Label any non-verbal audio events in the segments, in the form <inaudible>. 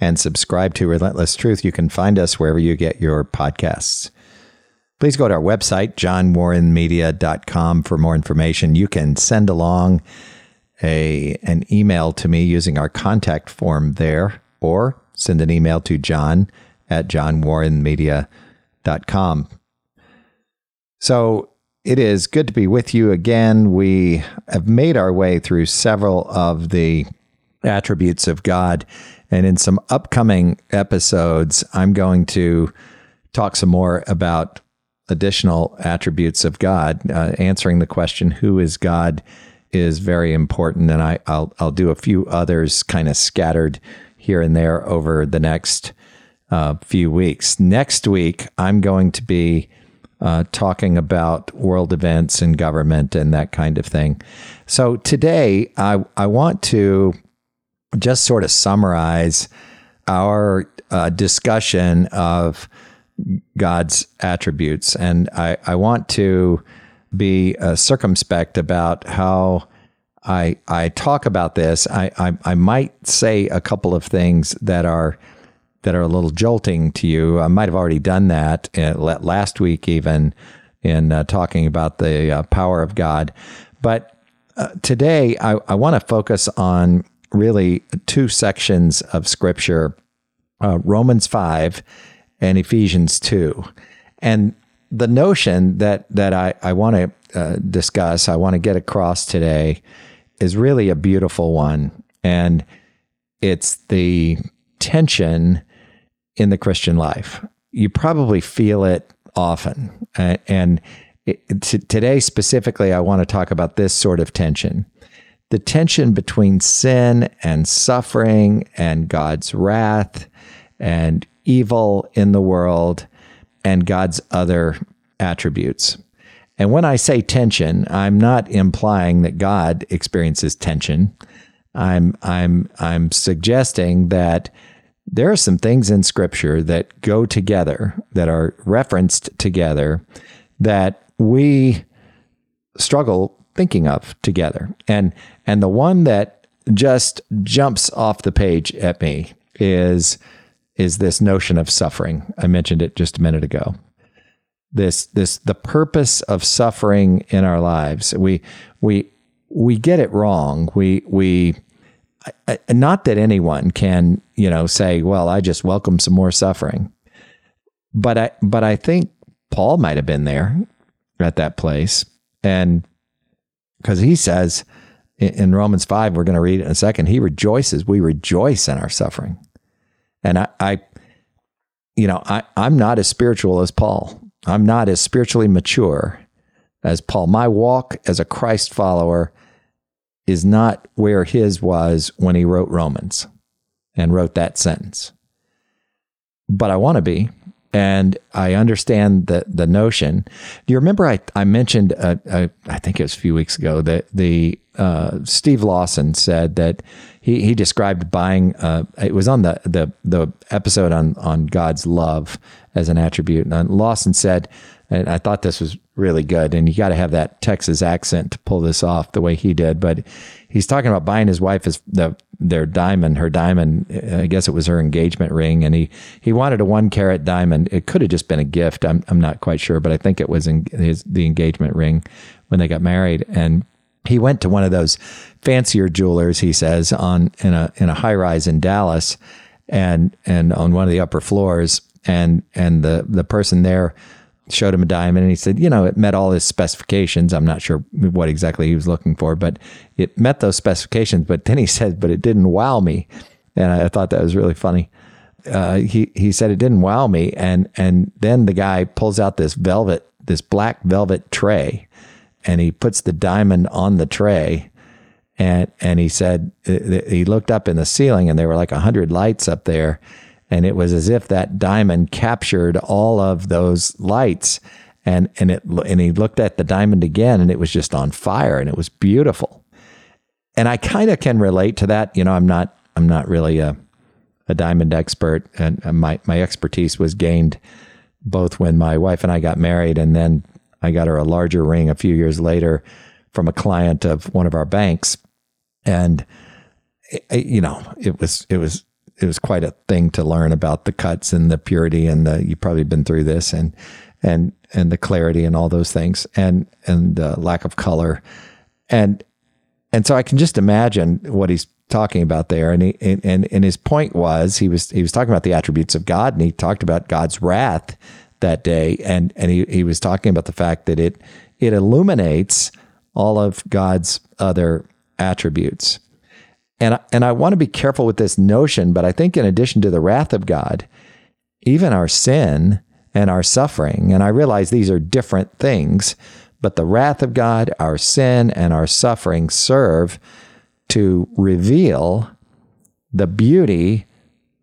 and subscribe to Relentless Truth. You can find us wherever you get your podcasts. Please go to our website, johnwarrenmedia.com, for more information. You can send along a, an email to me using our contact form there, or send an email to john at johnwarrenmedia.com. So it is good to be with you again. We have made our way through several of the attributes of God and in some upcoming episodes, I'm going to talk some more about additional attributes of God. Uh, answering the question, who is God, is very important. And I, will I'll do a few others kind of scattered here and there over the next uh, few weeks. Next week, I'm going to be uh, talking about world events and government and that kind of thing. So today, I, I want to just sort of summarize our uh, discussion of God's attributes. And I, I want to be uh, circumspect about how I, I talk about this. I, I, I, might say a couple of things that are that are a little jolting to you. I might have already done that uh, last week, even in uh, talking about the uh, power of God. But uh, today, I, I want to focus on really two sections of scripture uh, Romans 5 and Ephesians 2. And the notion that, that I, I want to uh, discuss, I want to get across today, is really a beautiful one. And it's the tension in the Christian life. You probably feel it often. And it, t- today, specifically, I want to talk about this sort of tension the tension between sin and suffering and God's wrath and evil in the world and God's other attributes. And when I say tension, I'm not implying that God experiences tension. I'm I'm I'm suggesting that there are some things in scripture that go together that are referenced together that we struggle thinking of together. And and the one that just jumps off the page at me is is this notion of suffering. I mentioned it just a minute ago. This this the purpose of suffering in our lives. We we we get it wrong. We we not that anyone can, you know, say, well, I just welcome some more suffering. But I but I think Paul might have been there at that place and because he says in Romans 5, we're going to read it in a second, he rejoices. We rejoice in our suffering. And I, I you know, I, I'm not as spiritual as Paul. I'm not as spiritually mature as Paul. My walk as a Christ follower is not where his was when he wrote Romans and wrote that sentence. But I want to be and I understand the the notion. Do you remember I I mentioned uh, uh, I think it was a few weeks ago that the uh, Steve Lawson said that he he described buying uh, it was on the the the episode on on God's love as an attribute and Lawson said and I thought this was really good and you got to have that Texas accent to pull this off the way he did but he's talking about buying his wife his the their diamond, her diamond. I guess it was her engagement ring, and he he wanted a one carat diamond. It could have just been a gift. I'm I'm not quite sure, but I think it was in his the engagement ring when they got married, and he went to one of those fancier jewelers. He says on in a in a high rise in Dallas, and and on one of the upper floors, and and the the person there showed him a diamond and he said, you know, it met all his specifications. I'm not sure what exactly he was looking for, but it met those specifications. But then he said, but it didn't wow me. And I thought that was really funny. Uh, he, he said it didn't wow me. And, and then the guy pulls out this velvet, this black velvet tray and he puts the diamond on the tray. And, and he said, uh, he looked up in the ceiling and there were like a hundred lights up there and it was as if that diamond captured all of those lights and and it and he looked at the diamond again and it was just on fire and it was beautiful and i kind of can relate to that you know i'm not i'm not really a a diamond expert and my my expertise was gained both when my wife and I got married and then I got her a larger ring a few years later from a client of one of our banks. And it, you know it was it was it was quite a thing to learn about the cuts and the purity and the you've probably been through this and and and the clarity and all those things and and the lack of color. And and so I can just imagine what he's talking about there. And he, and and his point was he was he was talking about the attributes of God and he talked about God's wrath that day and and he, he was talking about the fact that it it illuminates all of God's other attributes and and I want to be careful with this notion, but I think in addition to the wrath of God, even our sin and our suffering, and I realize these are different things, but the wrath of God, our sin, and our suffering serve to reveal the beauty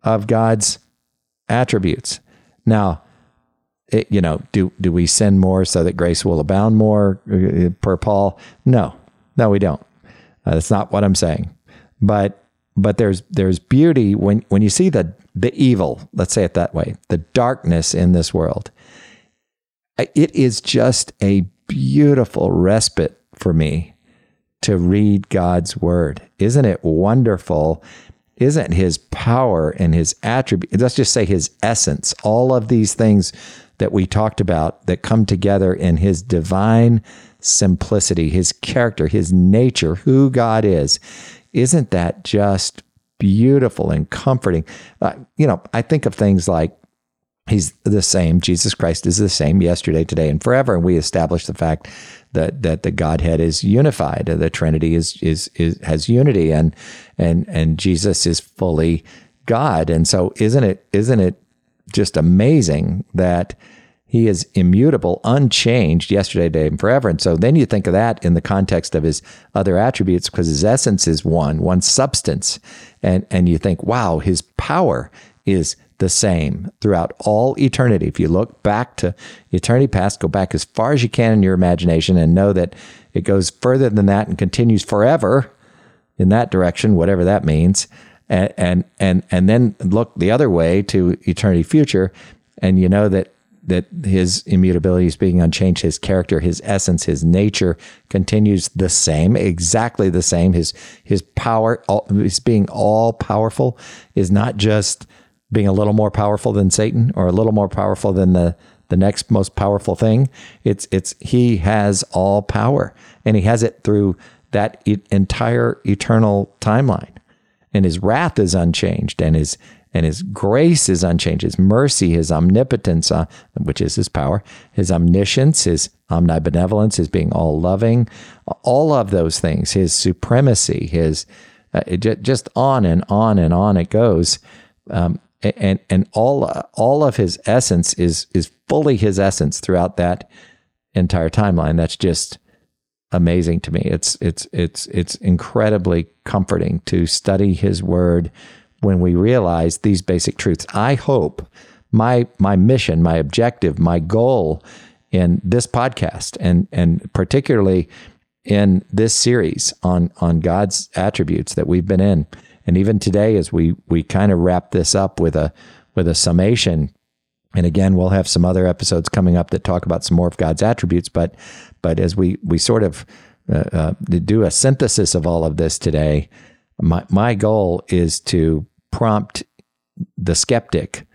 of God's attributes. Now, it, you know, do do we sin more so that grace will abound more? Uh, per Paul, no, no, we don't. Uh, that's not what I'm saying. But but there's there's beauty when when you see the the evil, let's say it that way, the darkness in this world. It is just a beautiful respite for me to read God's word. Isn't it wonderful? Isn't his power and his attribute, let's just say his essence, all of these things that we talked about that come together in his divine simplicity, his character, his nature, who God is. Isn't that just beautiful and comforting? Uh, you know, I think of things like He's the same. Jesus Christ is the same yesterday, today, and forever. And we establish the fact that that the Godhead is unified. The Trinity is is, is has unity, and and and Jesus is fully God. And so, isn't it isn't it just amazing that he is immutable, unchanged yesterday, today, and forever. And so then you think of that in the context of his other attributes because his essence is one, one substance. And, and you think, wow, his power is the same throughout all eternity. If you look back to eternity past, go back as far as you can in your imagination and know that it goes further than that and continues forever in that direction, whatever that means. And, and, and, and then look the other way to eternity future. And you know that that his immutability is being unchanged, his character, his essence, his nature continues the same, exactly the same. His his power, all, his being all powerful, is not just being a little more powerful than Satan or a little more powerful than the the next most powerful thing. It's it's he has all power, and he has it through that entire eternal timeline. And his wrath is unchanged, and his and his grace is unchanged. His mercy, his omnipotence, uh, which is his power, his omniscience, his omnibenevolence, his being all loving, all of those things, his supremacy, his uh, just on and on and on it goes. Um, and and all all of his essence is is fully his essence throughout that entire timeline. That's just amazing to me. It's it's it's it's incredibly comforting to study his word when we realize these basic truths. I hope my my mission, my objective, my goal in this podcast and and particularly in this series on on God's attributes that we've been in. And even today as we we kind of wrap this up with a with a summation and again we'll have some other episodes coming up that talk about some more of God's attributes but but as we we sort of uh, uh, do a synthesis of all of this today my, my goal is to prompt the skeptic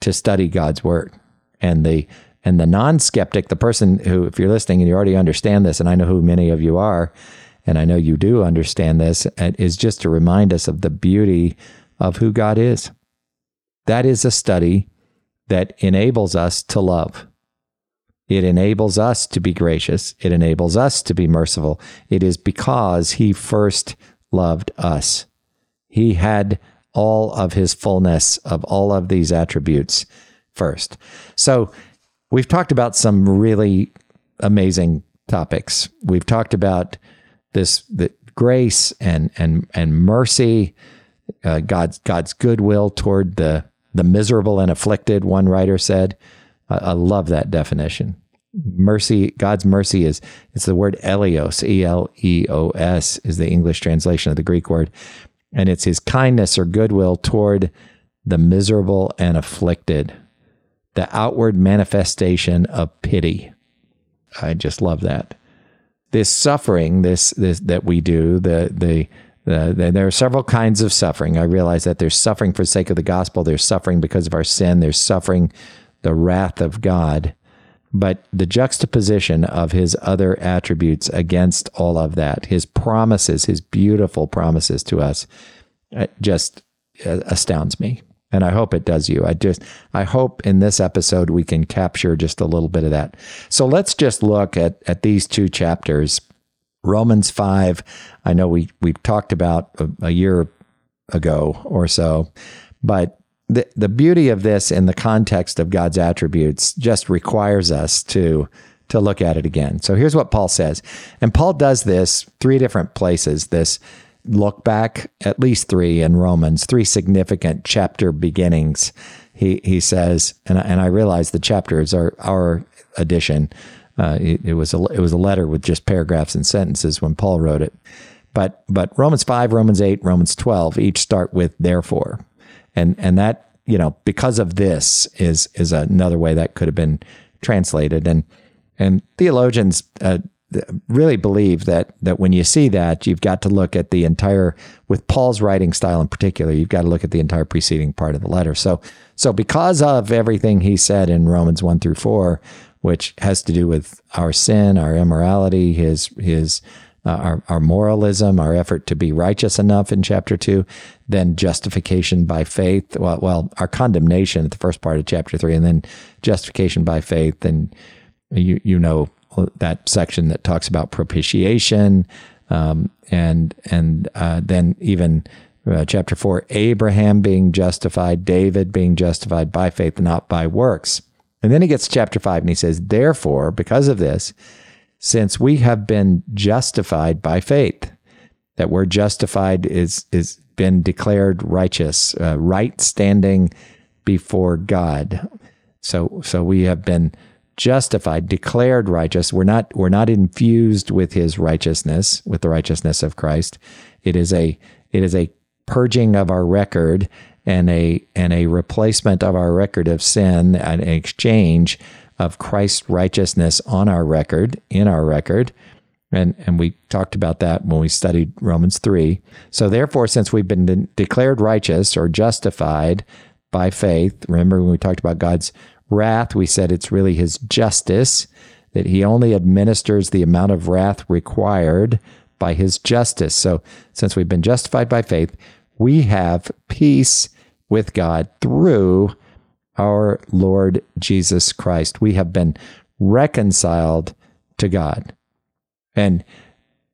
to study God's word. And the and the non-skeptic the person who if you're listening and you already understand this and I know who many of you are and I know you do understand this is just to remind us of the beauty of who God is. That is a study that enables us to love it enables us to be gracious it enables us to be merciful it is because he first loved us he had all of his fullness of all of these attributes first. So we've talked about some really amazing topics. We've talked about this the grace and and and mercy, uh, God's God's goodwill toward the the miserable and afflicted, one writer said. I, I love that definition. Mercy, God's mercy is it's the word eleos, E L E O S is the English translation of the Greek word, and it's his kindness or goodwill toward the miserable and afflicted, the outward manifestation of pity. I just love that. This suffering, this this that we do, the the uh, there are several kinds of suffering. I realize that there's suffering for the sake of the gospel. There's suffering because of our sin. There's suffering, the wrath of God. But the juxtaposition of his other attributes against all of that, his promises, his beautiful promises to us, uh, just uh, astounds me. And I hope it does you. I just, I hope in this episode we can capture just a little bit of that. So let's just look at, at these two chapters Romans 5, I know we, we talked about a, a year ago or so, but the, the beauty of this in the context of God's attributes just requires us to to look at it again. So here's what Paul says. And Paul does this three different places. This look back, at least three in Romans, three significant chapter beginnings. He he says, and I, and I realize the chapters are our addition uh, it, it, was a it was a letter with just paragraphs and sentences when Paul wrote it. But but Romans five, Romans eight, Romans twelve each start with therefore, and and that you know because of this is is another way that could have been translated. And and theologians uh, really believe that that when you see that you've got to look at the entire with Paul's writing style in particular you've got to look at the entire preceding part of the letter. So so because of everything he said in Romans 1 through 4 which has to do with our sin, our immorality, his his uh, our, our moralism, our effort to be righteous enough in chapter two, then justification by faith. Well, well, our condemnation at the first part of chapter three, and then justification by faith. And you you know that section that talks about propitiation, um, and and uh, then even uh, chapter four, Abraham being justified, David being justified by faith, not by works. And then he gets to chapter five and he says, Therefore, because of this, since we have been justified by faith, that we're justified is is been declared righteous, uh, right standing before God. So so we have been justified, declared righteous. We're not we're not infused with his righteousness, with the righteousness of Christ. It is a it is a purging of our record and a and a replacement of our record of sin, an exchange of Christ's righteousness on our record, in our record. And, and we talked about that when we studied Romans 3. So, therefore, since we've been de- declared righteous or justified by faith, remember when we talked about God's wrath, we said it's really his justice, that he only administers the amount of wrath required by his justice. So, since we've been justified by faith, we have peace with God through our Lord Jesus Christ. We have been reconciled to God. And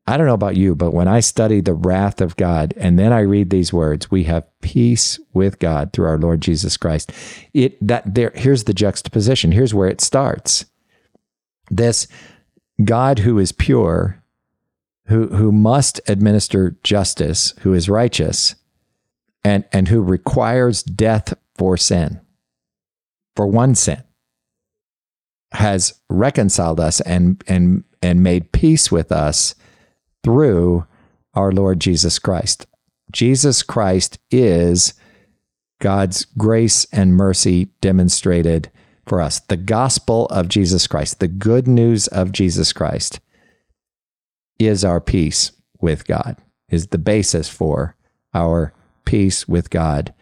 I don't know about you, but when I study the wrath of God and then I read these words, we have peace with God through our Lord Jesus Christ. It that there here's the juxtaposition. Here's where it starts. This God who is pure, who who must administer justice, who is righteous, and, and who requires death for sin, for one sin, has reconciled us and, and, and made peace with us through our Lord Jesus Christ. Jesus Christ is God's grace and mercy demonstrated for us. The gospel of Jesus Christ, the good news of Jesus Christ, is our peace with God, is the basis for our peace with God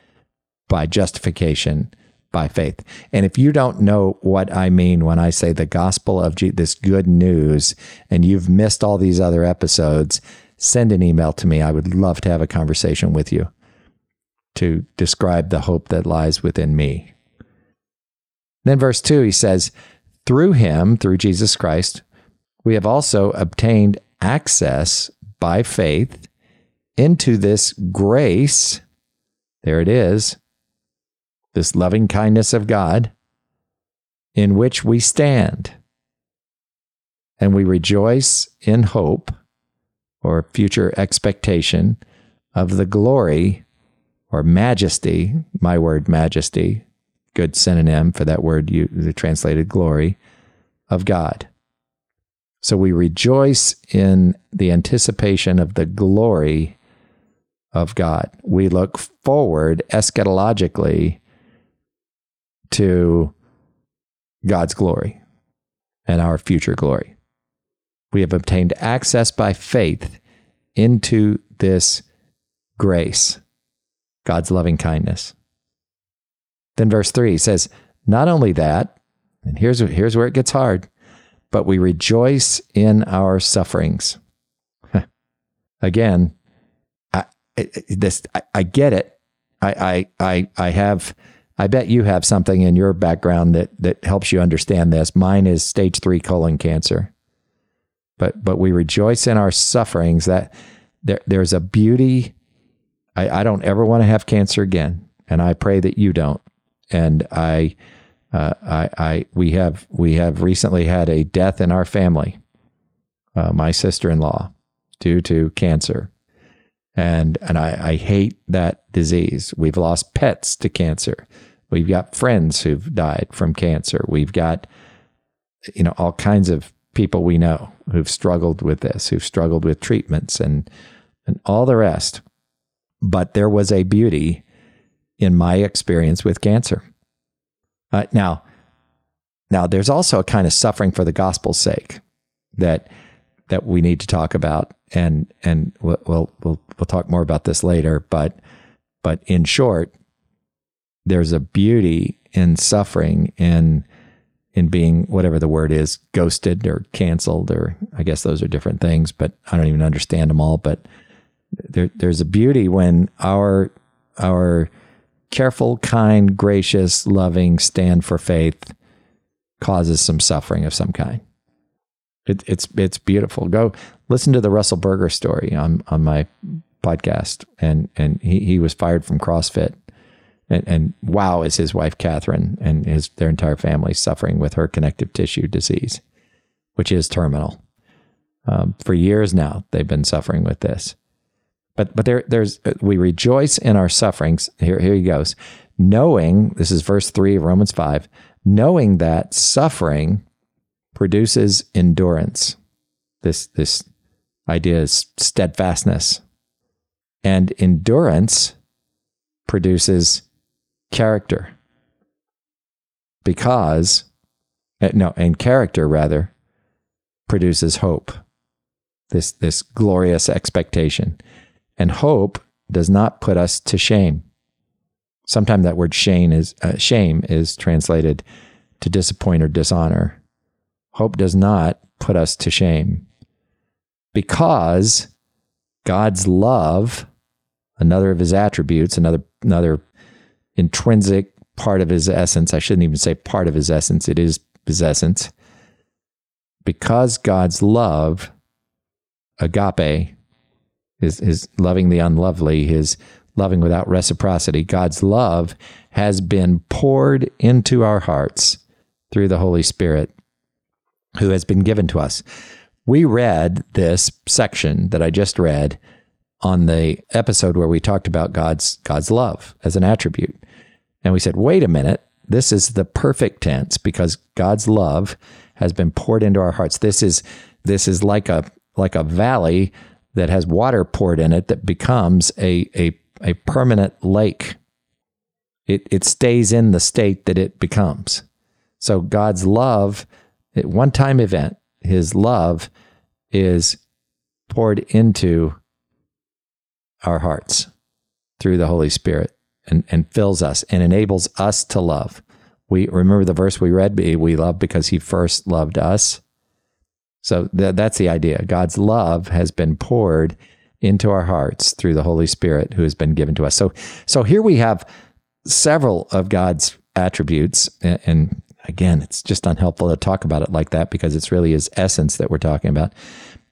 by justification by faith. And if you don't know what I mean when I say the gospel of this good news and you've missed all these other episodes, send an email to me. I would love to have a conversation with you to describe the hope that lies within me. Then, verse 2, he says, Through him, through Jesus Christ, we have also obtained access by faith into this grace. There it is. This loving kindness of God in which we stand. And we rejoice in hope or future expectation of the glory or majesty, my word majesty, good synonym for that word you translated glory of God. So we rejoice in the anticipation of the glory of God. We look forward eschatologically to God's glory and our future glory. We have obtained access by faith into this grace, God's loving kindness. Then verse 3 says, Not only that, and here's, here's where it gets hard, but we rejoice in our sufferings. <laughs> Again, This, I, I get it. I, I, I, I have, I bet you have something in your background that, that helps you understand this. Mine is stage three colon cancer. But, but we rejoice in our sufferings that there, there's a beauty. I, I don't ever want to have cancer again. And I pray that you don't. And I, uh, I, I, we have, we have recently had a death in our family. Uh, my sister-in-law, due to cancer, and and I, I hate that disease. We've lost pets to cancer. We've got friends who've died from cancer. We've got, you know, all kinds of people we know who've struggled with this, who've struggled with treatments and and all the rest. But there was a beauty in my experience with cancer. Uh, now, now there's also a kind of suffering for the gospel's sake that that we need to talk about, and and we'll we'll we'll, talk more about this later. But but in short, there's a beauty in suffering in in being whatever the word is ghosted or canceled or I guess those are different things, but I don't even understand them all. But there, there's a beauty when our our careful, kind, gracious, loving stand for faith causes some suffering of some kind. It, it's it's beautiful. Go listen to the Russell Berger story on on my podcast, and and he he was fired from CrossFit, and, and wow, is his wife Catherine and his their entire family suffering with her connective tissue disease, which is terminal. Um, for years now, they've been suffering with this. But but there there's we rejoice in our sufferings. Here here he goes, knowing this is verse three of Romans five, knowing that suffering produces endurance. This this idea is steadfastness, and endurance produces character. Because eh, no, and character rather produces hope. This this glorious expectation. And hope does not put us to shame. Sometimes that word shame is uh, shame is translated to disappoint or dishonor. Hope does not put us to shame because God's love, another of his attributes, another another intrinsic part of his essence, I shouldn't even say part of his essence, it is his essence. Because God's love, agape, is, his loving the unlovely, his loving without reciprocity. God's love has been poured into our hearts through the Holy Spirit who has been given to us. We read this section that I just read on the episode where we talked about God's God's love as an attribute. And we said, "Wait a minute, this is the perfect tense because God's love has been poured into our hearts. This is this is like a like a valley that has water poured in it that becomes a, a, a permanent lake. It, it stays in the state that it becomes. So God's love, at one time event, his love is poured into our hearts through the Holy Spirit and, and fills us and enables us to love. We remember the verse we read, we love because he first loved us. So th- that's the idea. God's love has been poured into our hearts through the Holy Spirit who has been given to us. So so here we have several of God's attributes and, and again, it's just unhelpful to talk about it like that because it's really his essence that we're talking about.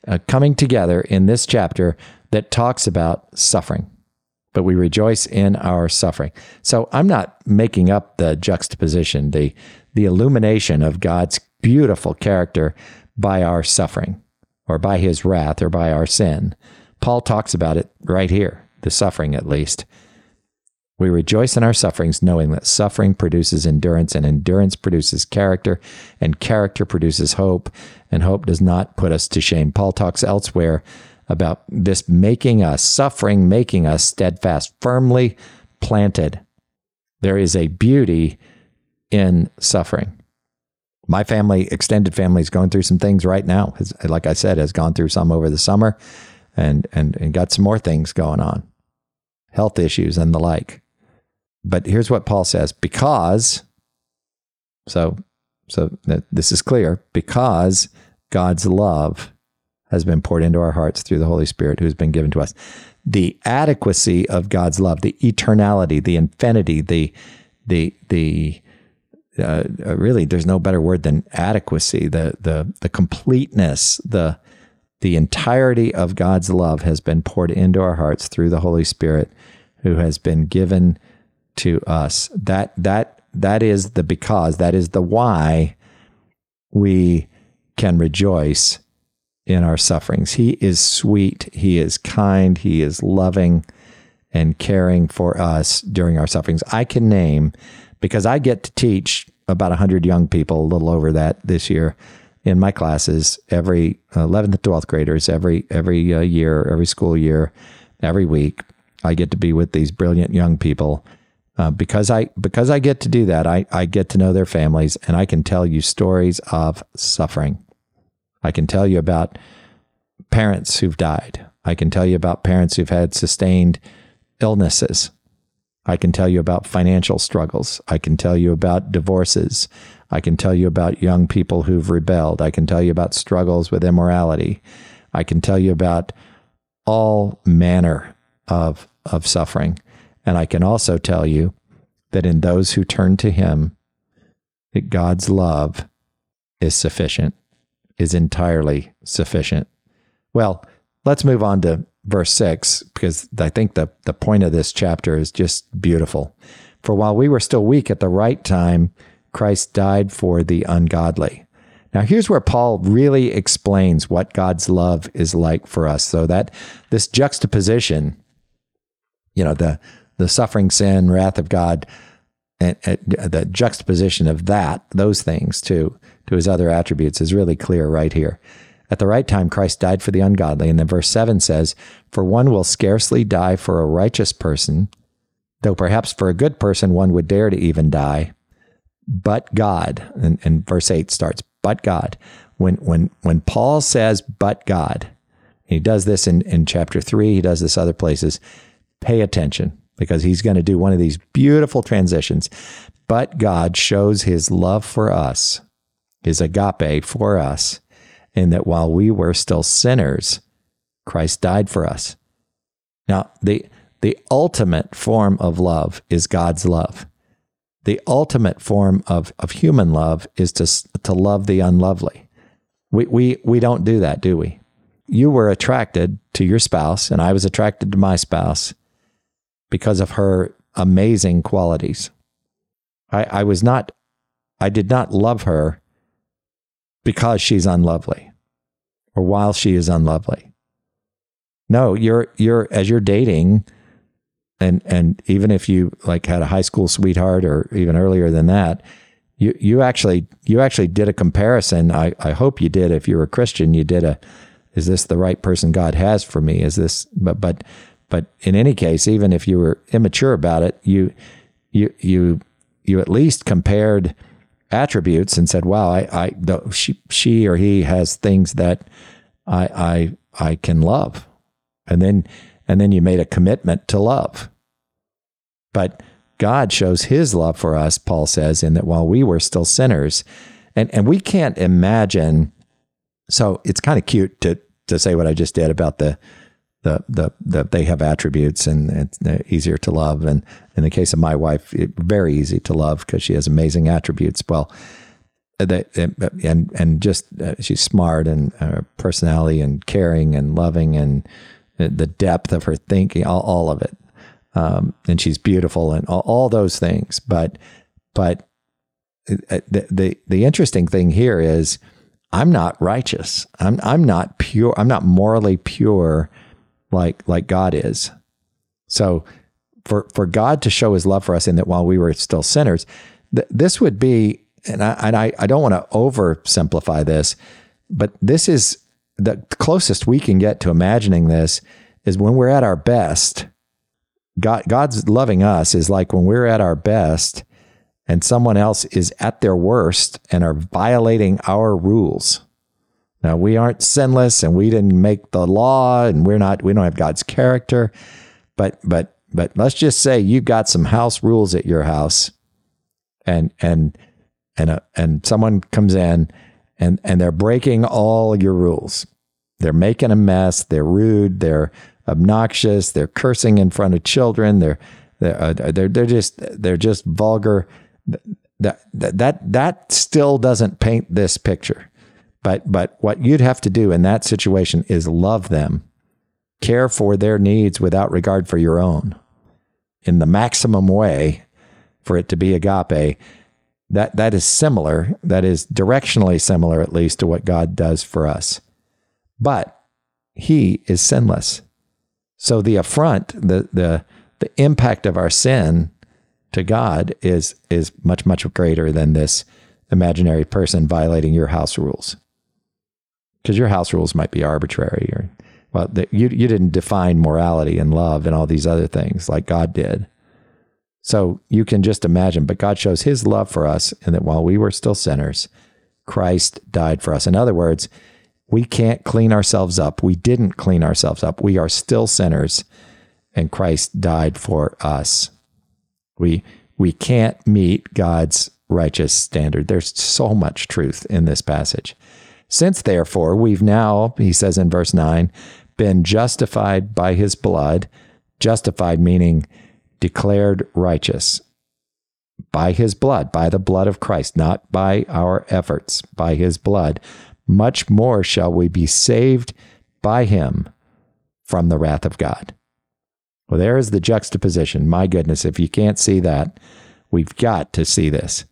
Uh, coming together in this chapter that talks about suffering, but we rejoice in our suffering. So I'm not making up the juxtaposition, the the illumination of God's beautiful character by our suffering or by his wrath or by our sin. Paul talks about it right here, the suffering at least. We rejoice in our sufferings, knowing that suffering produces endurance, and endurance produces character, and character produces hope, and hope does not put us to shame. Paul talks elsewhere about this making us, suffering making us steadfast, firmly planted. There is a beauty in suffering. My family, extended family, is going through some things right now. Like I said, has gone through some over the summer and, and, and got some more things going on, health issues and the like. But here's what Paul says because, so, so this is clear, because God's love has been poured into our hearts through the Holy Spirit who's been given to us. The adequacy of God's love, the eternality, the infinity, the, the, the, uh, really, there's no better word than adequacy. The the the completeness, the the entirety of God's love has been poured into our hearts through the Holy Spirit, who has been given to us. That that that is the because, that is the why we can rejoice in our sufferings. He is sweet, he is kind, he is loving and caring for us during our sufferings. I can name because I get to teach about 100 young people, a little over that this year in my classes every 11th to 12th graders every every uh, year, every school year, every week. I get to be with these brilliant young people uh, because I because I get to do that, I, I get to know their families and I can tell you stories of suffering. I can tell you about parents who've died. I can tell you about parents who've had sustained illnesses. I can tell you about financial struggles. I can tell you about divorces. I can tell you about young people who've rebelled. I can tell you about struggles with immorality. I can tell you about all manner of, of suffering. And I can also tell you that in those who turn to Him, that God's love is sufficient, is entirely sufficient. Well, let's move on to verse 6 because I think the, the point of this chapter is just beautiful. For while we were still weak at the right time, Christ died for the ungodly. Now, here's where Paul really explains what God's love is like for us. So that this juxtaposition, you know, the the suffering, sin, wrath of God, and, and the juxtaposition of that, those things to to his other attributes is really clear right here. At the right time, Christ died for the ungodly. And then verse 7 says, For one will scarcely die for a righteous person, though perhaps for a good person one would dare to even die. But God, and, and verse 8 starts, but God. When, when, when Paul says, but God, he does this in, in chapter 3, he does this other places, pay attention because he's going to do one of these beautiful transitions. But God shows his love for us, his agape for us, in that while we were still sinners, Christ died for us. Now, the, the ultimate form of love is God's love. The ultimate form of, of human love is to, to love the unlovely. We, we, we don't do that, do we? You were attracted to your spouse, and I was attracted to my spouse because of her amazing qualities. I, I was not, I did not love her because she's unlovely or while she is unlovely. No, you're, you're, as you're dating, and, and even if you like had a high school sweetheart or even earlier than that, you, you actually, you actually did a comparison. I, I hope you did. If you're a Christian, you did a, is this the right person God has for me? Is this, but, but but in any case, even if you were immature about it, you you you you at least compared attributes and said, "Wow, I, I the, she she or he has things that I I I can love," and then and then you made a commitment to love. But God shows His love for us, Paul says, in that while we were still sinners, and and we can't imagine. So it's kind of cute to to say what I just did about the the, the, the they have attributes and it's easier to love. And in the case of my wife, it, very easy to love because she has amazing attributes. Well, that and and just uh, she's smart and her personality and caring and loving and the depth of her thinking, all, all of it. Um, and she's beautiful and all, all those things. But but uh, the, the the interesting thing here is I'm not righteous. I'm I'm not pure. I'm not morally pure like like God is. So for, for God to show his love for us in that while we were still sinners, th- this would be, and I, and I, I don't want to oversimplify this, but this is the closest we can get to imagining this is when we're at our best. God, God's loving us is like when we're at our best and someone else is at their worst and are violating our rules. Now we aren't sinless and we didn't make the law and we're not we don't have God's character. But but but let's just say you've got some house rules at your house and and and uh, and someone comes in and and they're breaking all your rules. They're making a mess, they're rude, they're obnoxious, they're cursing in front of children, they're they're uh, they're, they're just they're just vulgar. That, that that that still doesn't paint this picture. But but what you'd have to do in that situation is love them care for their needs without regard for your own. In the maximum way for it to be agape that that is similar that is directionally similar at least to what God does for us. But he is sinless. So the affront the the the impact of our sin to God is is much much greater than this imaginary person violating your house rules because your house rules might be arbitrary or well, the, you you didn't define morality and love and all these other things like God did. So you can just imagine, but God shows his love for us and that while we were still sinners, Christ died for us. In other words, we can't clean ourselves up. We didn't clean ourselves up. We are still sinners and Christ died for us. We we can't meet God's righteous standard. There's so much truth in this passage. Since therefore we've now, he says in verse 9, been justified by his blood, justified meaning declared righteous by his blood, by the blood of Christ, not by our efforts, by his blood, much more shall we be saved by him from the wrath of God. Well, there is the juxtaposition. My goodness, if you can't see that, we've got to see this.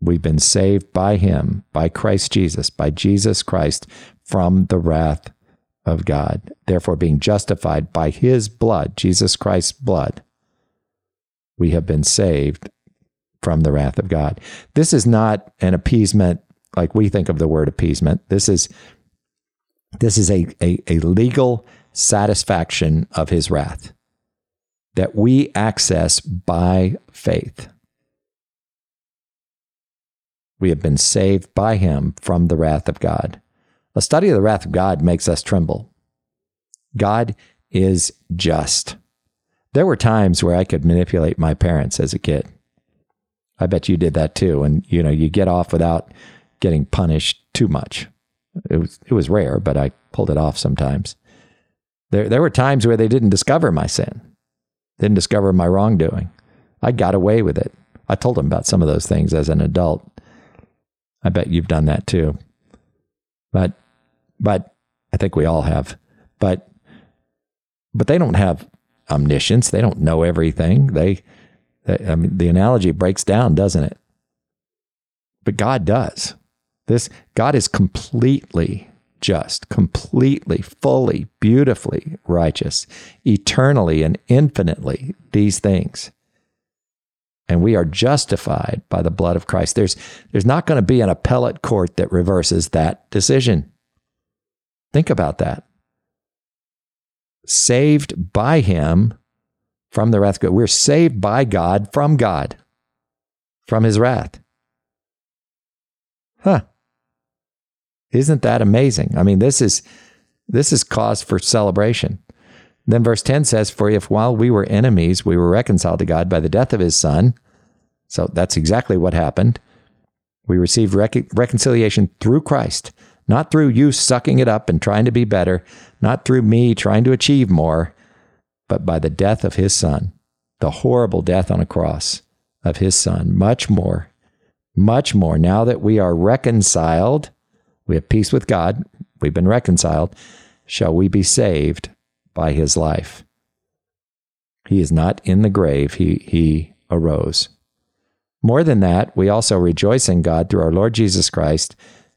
We've been saved by him, by Christ Jesus, by Jesus Christ from the wrath of God. Therefore, being justified by his blood, Jesus Christ's blood, we have been saved from the wrath of God. This is not an appeasement like we think of the word appeasement. This is this is a, a, a legal satisfaction of his wrath that we access by faith. We have been saved by him from the wrath of God. A study of the wrath of God makes us tremble. God is just. There were times where I could manipulate my parents as a kid. I bet you did that too. And you know, you get off without getting punished too much. It was it was rare, but I pulled it off sometimes. There there were times where they didn't discover my sin. Didn't discover my wrongdoing. I got away with it. I told them about some of those things as an adult. I bet you've done that too. But but I think we all have. But but they don't have omniscience. They don't know everything. They, they I mean the analogy breaks down, doesn't it? But God does. This God is completely just, completely, fully, beautifully righteous, eternally and infinitely these things and we are justified by the blood of Christ. There's, there's not going to be an appellate court that reverses that decision. Think about that. Saved by Him from the wrath of God. We're saved by God from God, from His wrath. Huh. Isn't that amazing? I mean, this is this is cause for celebration. Then verse 10 says, For if while we were enemies, we were reconciled to God by the death of his son. So that's exactly what happened. We received rec- reconciliation through Christ, not through you sucking it up and trying to be better, not through me trying to achieve more, but by the death of his son, the horrible death on a cross of his son. Much more, much more. Now that we are reconciled, we have peace with God, we've been reconciled, shall we be saved by his life. He is not in the grave, he, he arose. More than that, we also rejoice in God through our Lord Jesus Christ,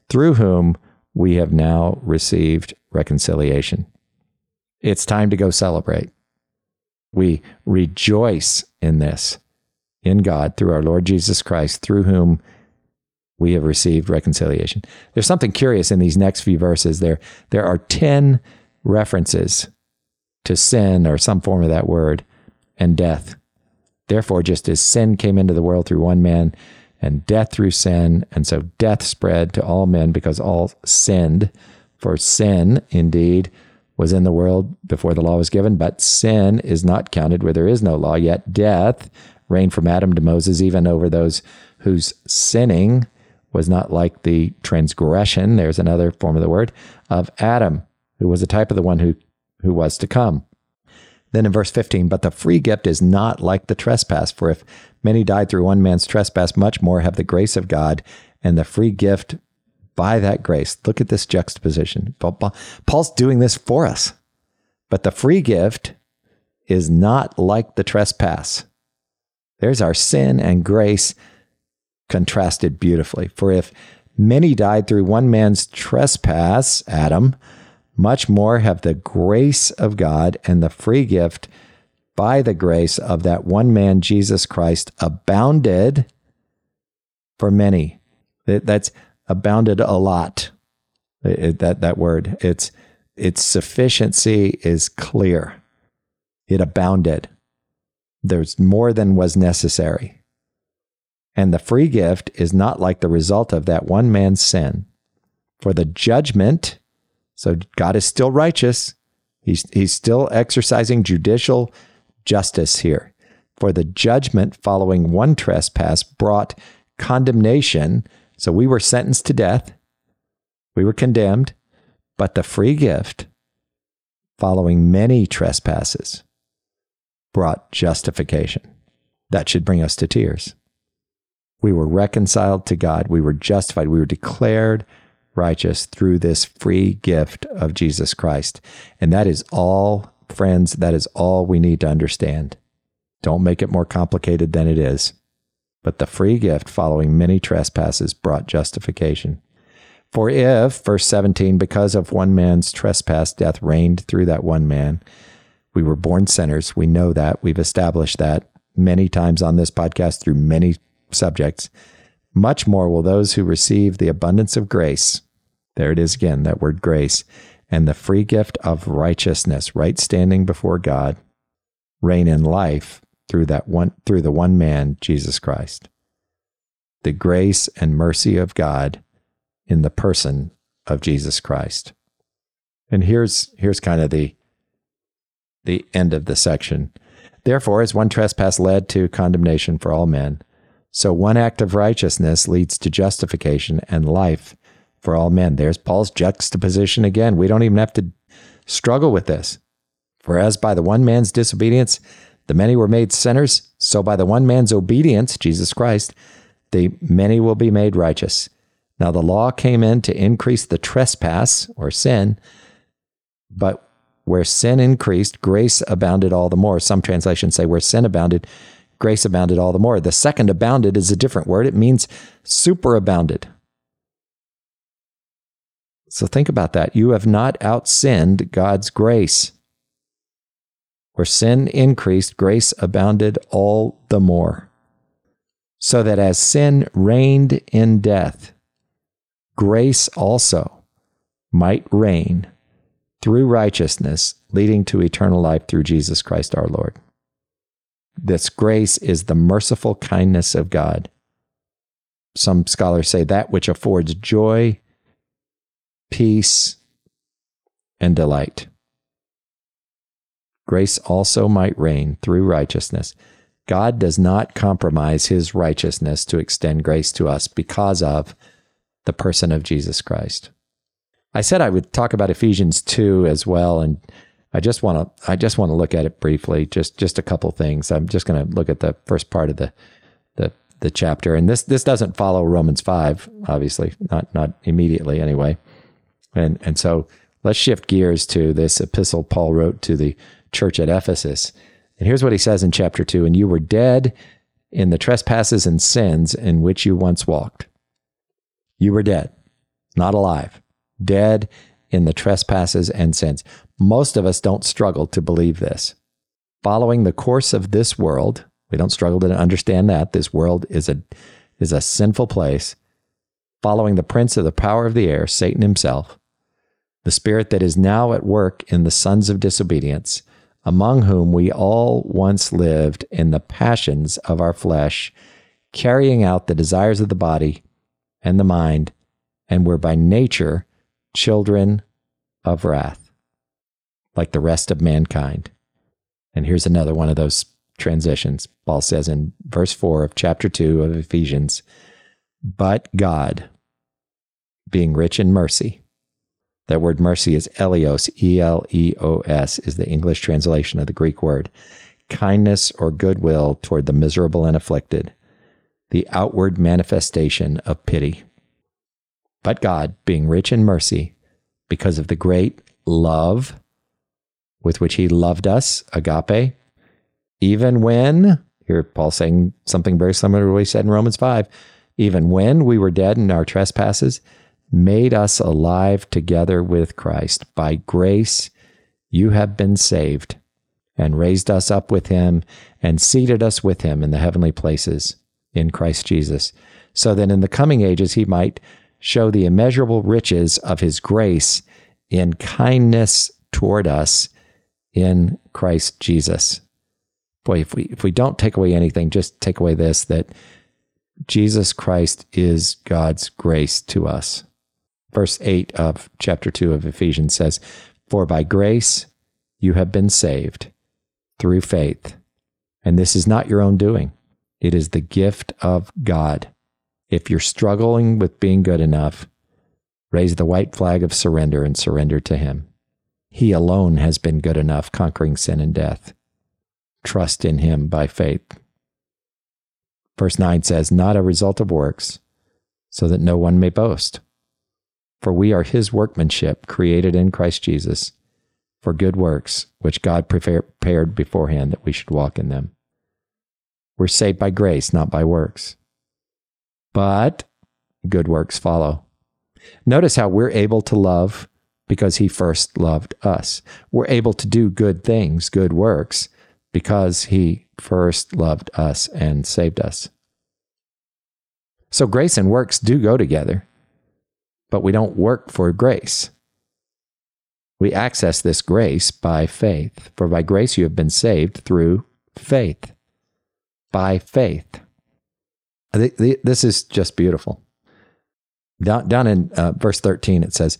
through whom we have now received reconciliation. It's time to go celebrate. We rejoice in this, in God, through our Lord Jesus Christ, through whom we have received reconciliation. There's something curious in these next few verses. There, there are 10 references to sin or some form of that word and death. Therefore, just as sin came into the world through one man and death through sin, and so death spread to all men because all sinned. For sin, indeed, was in the world before the law was given, but sin is not counted where there is no law. Yet death reigned from Adam to Moses, even over those whose sinning was not like the transgression, there's another form of the word, of Adam, who was a type of the one who, who was to come. Then in verse 15, but the free gift is not like the trespass, for if many died through one man's trespass, much more have the grace of God and the free gift by that grace. Look at this juxtaposition. Paul's doing this for us. But the free gift is not like the trespass. There's our sin and grace contrasted beautifully. For if many died through one man's trespass, Adam, much more have the grace of God and the free gift by the grace of that one man, Jesus Christ, abounded for many. That's abounded a lot. that, that word. It's, its sufficiency is clear. It abounded. There's more than was necessary. And the free gift is not like the result of that one man's sin. For the judgment so God is still righteous. He's, he's still exercising judicial justice here. For the judgment following one trespass brought condemnation. So we were sentenced to death, we were condemned, but the free gift following many trespasses brought justification. That should bring us to tears. We were reconciled to God. We were justified. We were declared righteous through this free gift of Jesus Christ. And that is all, friends, that is all we need to understand. Don't make it more complicated than it is. But the free gift following many trespasses brought justification. For if, verse 17, because of one man's trespass, death reigned through that one man, we were born sinners. We know that. We've established that many times on this podcast through many subjects. Much more will those who receive the abundance of grace, there it is again, that word grace, and the free gift of righteousness, right standing before God, reign in life through that one through the one man, Jesus Christ. The grace and mercy of God in the person of Jesus Christ. And here's here's kind of the the end of the section. Therefore, as one trespass led to condemnation for all men, so one act of righteousness leads to justification and life for all men. There's Paul's juxtaposition again. We don't even have to struggle with this. For as by the one man's disobedience the many were made sinners, so by the one man's obedience, Jesus Christ, the many will be made righteous. Now the law came in to increase the trespass or sin, but where sin increased, grace abounded all the more. Some translations say where sin abounded, grace abounded all the more. The second abounded is a different word. It means superabounded. So think about that. You have not outsinned God's grace. Where sin increased, grace abounded all the more. So that as sin reigned in death, grace also might reign through righteousness, leading to eternal life through Jesus Christ our Lord. This grace is the merciful kindness of God. Some scholars say that which affords joy, peace, and delight. Grace also might reign through righteousness. God does not compromise his righteousness to extend grace to us because of the person of Jesus Christ. I said I would talk about Ephesians 2 as well and I just want to I just want to look at it briefly. Just just a couple things. I'm just going to look at the first part of the the the chapter, and this this doesn't follow Romans five, obviously, not not immediately anyway. And and so let's shift gears to this epistle Paul wrote to the church at Ephesus. And here's what he says in chapter two: And you were dead in the trespasses and sins in which you once walked. You were dead, not alive, dead in the trespasses and sins. Most of us don't struggle to believe this. following the course of this world. We don't struggle to understand that this world is a is a sinful place. Following the prince of the power of the air, Satan himself, the spirit that is now at work in the sons of disobedience, among whom we all once lived in the passions of our flesh, carrying out the desires of the body and the mind, and were by nature children of wrath, like the rest of mankind. And here's another one of those transitions. Paul says in verse 4 of chapter 2 of Ephesians, But God, being rich in mercy, that word mercy is eleos, E L E O S, is the English translation of the Greek word. Kindness or goodwill toward the miserable and afflicted, the outward manifestation of pity. But God, being rich in mercy, because of the great love with which He loved us, agape, even when, here Paul saying something very similar to what he said in Romans 5, even when we were dead in our trespasses, made us alive together with Christ. By grace you have been saved, and raised us up with him, and seated us with him in the heavenly places in Christ Jesus, so that in the coming ages he might show the immeasurable riches of his grace in kindness toward us in Christ Jesus. Boy, if we if we don't take away anything, just take away this that Jesus Christ is God's grace to us verse 8 of chapter 2 of Ephesians says, For by grace you have been saved through faith. And this is not your own doing, it is the gift of God. If you're struggling with being good enough, raise the white flag of surrender and surrender to Him. He alone has been good enough, conquering sin and death. Trust in Him by faith. Verse 9 says, Not a result of works, so that no one may boast. For we are his workmanship, created in Christ Jesus, for good works, which God prepared beforehand that we should walk in them. We're saved by grace, not by works. But good works follow. Notice how we're able to love because he first loved us. We're able to do good things, good works, because he first loved us and saved us. So grace and works do go together but we don't work for grace. We access this grace by faith. For by grace you have been saved through faith. By faith. This is just beautiful. Down, in uh, verse 13, it says,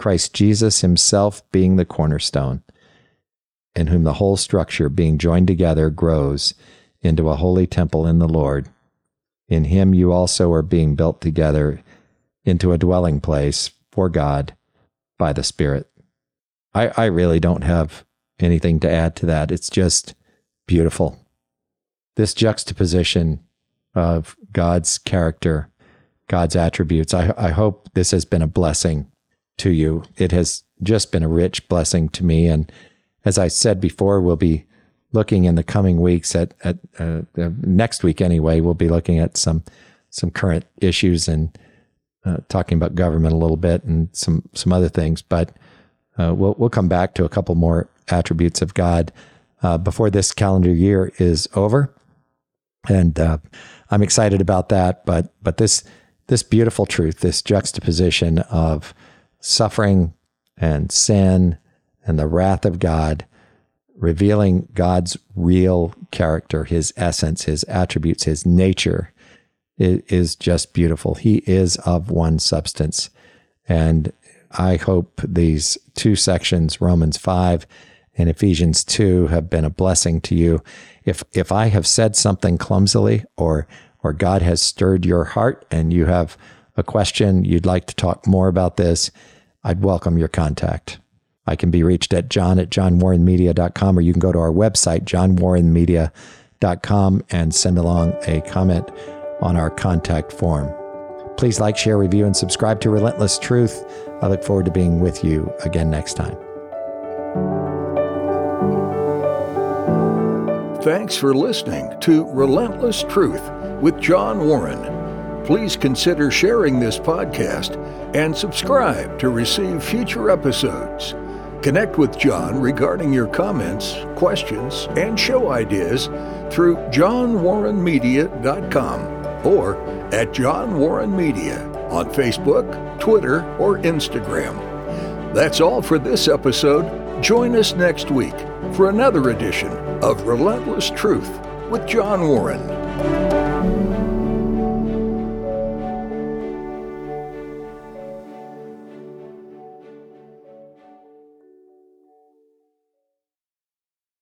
Christ Jesus himself being the cornerstone, in whom the whole structure, being joined together, grows into a holy temple in the Lord. In him you also are being built together into a dwelling place for God by the Spirit. I, I really don't have anything to add to that. It's just beautiful. This juxtaposition of God's character, God's attributes. I, I hope this has been a blessing to you. It has just been a rich blessing to me. And as I said before, we'll be looking in the coming weeks at, at uh, next week anyway, we'll be looking at some, some current issues and uh, talking about government a little bit and some some other things, but uh, we'll we'll come back to a couple more attributes of God uh, before this calendar year is over, and uh, I'm excited about that. But but this this beautiful truth, this juxtaposition of suffering and sin and the wrath of God, revealing God's real character, his essence, his attributes, his nature is just beautiful. He is of one substance. And I hope these two sections, Romans 5 and Ephesians 2, have been a blessing to you. If, if I have said something clumsily or, or God has stirred your heart and you have a question, you'd like to talk more about this, I'd welcome your contact. I can be reached at john at johnwarrenmedia.com or you can go to our website, johnwarrenmedia.com, and send along a comment on our contact form. Please like, share, review, and subscribe to Relentless Truth. I look forward to being with you again next time. Thanks for listening to Relentless Truth with John Warren. Please consider sharing this podcast and subscribe to receive future episodes. Connect with John regarding your comments, questions, and show ideas through johnwarrenmedia.com or at John Warren Media on Facebook, Twitter, or Instagram. That's all for this episode. Join us next week for another edition of Relentless Truth with John Warren.